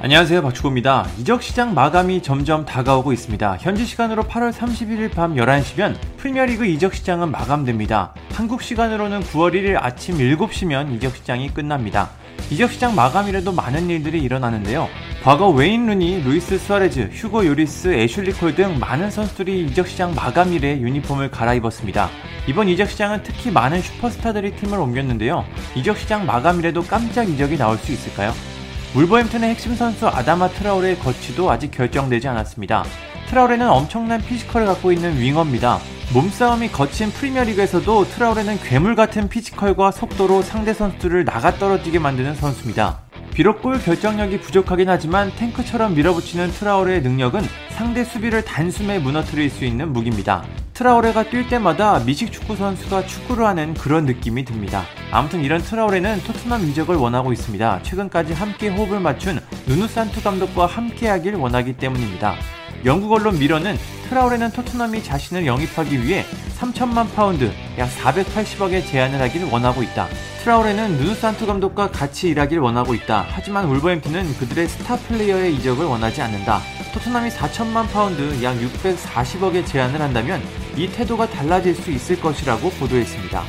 안녕하세요 박주호입니다. 이적시장 마감이 점점 다가오고 있습니다. 현지 시간으로 8월 31일 밤 11시면 프리미어리그 이적시장은 마감됩니다. 한국 시간으로는 9월 1일 아침 7시면 이적시장이 끝납니다. 이적시장 마감이라도 많은 일들이 일어나는데요. 과거 웨인 루니, 루이스 수아레즈, 휴고 요리스, 애슐리 콜 등 많은 선수들이 이적시장 마감일에 유니폼을 갈아입었습니다. 이번 이적시장은 특히 많은 슈퍼스타들이 팀을 옮겼는데요. 이적시장 마감일에도 깜짝 이적이 나올 수 있을까요? 울버햄튼의 핵심 선수 아다마 트라우레의 거취도 아직 결정되지 않았습니다. 트라우레는 엄청난 피지컬을 갖고 있는 윙어입니다. 몸싸움이 거친 프리미어리그에서도 트라우레는 괴물 같은 피지컬과 속도로 상대 선수들을 나가 떨어지게 만드는 선수입니다. 비록 골 결정력이 부족하긴 하지만 탱크처럼 밀어붙이는 트라우레의 능력은 상대 수비를 단숨에 무너뜨릴 수 있는 무기입니다. 트라우레가 뛸 때마다 미식 축구 선수가 축구를 하는 그런 느낌이 듭니다. 아무튼 이런 트라우레는 토트넘 이적을 원하고 있습니다. 최근까지 함께 호흡을 맞춘 누누 산투 감독과 함께하길 원하기 때문입니다. 영국 언론 미러는 트라우레는 토트넘이 자신을 영입하기 위해 3천만 파운드, 약 480억의 제안을 하길 원하고 있다. 트라우레는 누누 산투 감독과 같이 일하길 원하고 있다. 하지만 울버햄튼은 그들의 스타 플레이어의 이적을 원하지 않는다. 토트넘이 4천만 파운드, 약 640억의 제안을 한다면 이 태도가 달라질 수 있을 것이라고 보도했습니다.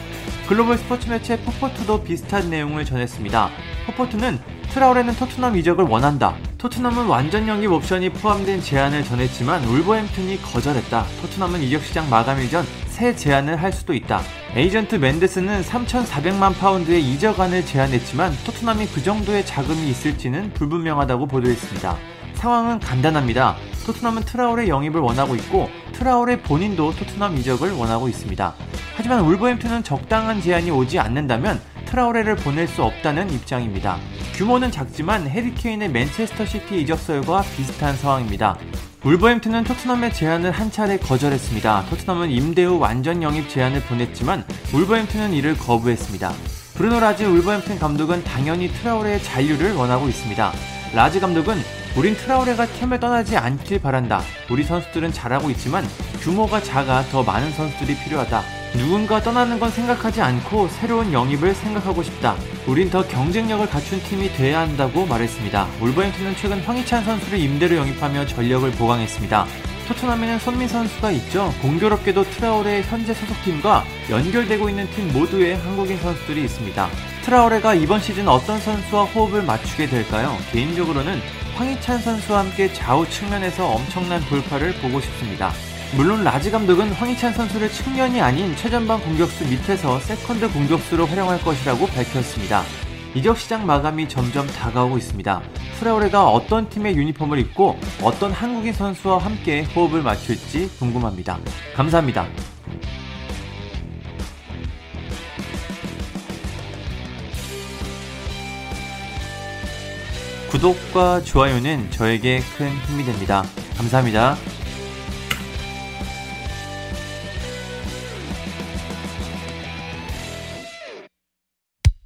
글로벌 스포츠 매체 포포투도 비슷한 내용을 전했습니다. 포포투는 트라우레는 토트넘 이적을 원한다. 토트넘은 완전 영입 옵션이 포함된 제안을 전했지만 울버햄튼이 거절했다. 토트넘은 이적 시장 마감일 전 새 제안을 할 수도 있다. 에이전트 멘데스는 3,400만 파운드의 이적안을 제안했지만 토트넘이 그 정도의 자금이 있을지는 불분명하다고 보도했습니다. 상황은 간단합니다. 토트넘은 트라우레 영입을 원하고 있고 트라우레 본인도 토트넘 이적을 원하고 있습니다. 하지만 울버햄튼은 적당한 제안이 오지 않는다면 트라우레를 보낼 수 없다는 입장입니다. 규모는 작지만 해리케인의 맨체스터 시티 이적설과 비슷한 상황입니다. 울버햄튼은 토트넘의 제안을 한 차례 거절했습니다. 토트넘은 임대 후 완전 영입 제안을 보냈지만 울버햄튼은 이를 거부했습니다. 브루노 라지 울버햄튼 감독은 당연히 트라우레의 잔류를 원하고 있습니다. 라지 감독은 우린 트라우레가 팀을 떠나지 않길 바란다. 우리 선수들은 잘하고 있지만 규모가 작아 더 많은 선수들이 필요하다. 누군가 떠나는 건 생각하지 않고 새로운 영입을 생각하고 싶다. 우린 더 경쟁력을 갖춘 팀이 돼야 한다고 말했습니다. 울버햄튼은 최근 황희찬 선수를 임대로 영입하며 전력을 보강했습니다. 토트넘에는 손흥민 선수가 있죠. 공교롭게도 트라우레의 현재 소속팀과 연결되고 있는 팀 모두에 한국인 선수들이 있습니다. 트라우레가 이번 시즌 어떤 선수와 호흡을 맞추게 될까요? 개인적으로는 황희찬 선수와 함께 좌우 측면에서 엄청난 돌파를 보고 싶습니다. 물론 라지 감독은 황희찬 선수를 측면이 아닌 최전방 공격수 밑에서 세컨드 공격수로 활용할 것이라고 밝혔습니다. 이적 시장 마감이 점점 다가오고 있습니다. 트라우레가 어떤 팀의 유니폼을 입고 어떤 한국인 선수와 함께 호흡을 맞출지 궁금합니다. 감사합니다. 구독과 좋아요는 저에게 큰 힘이 됩니다. 감사합니다.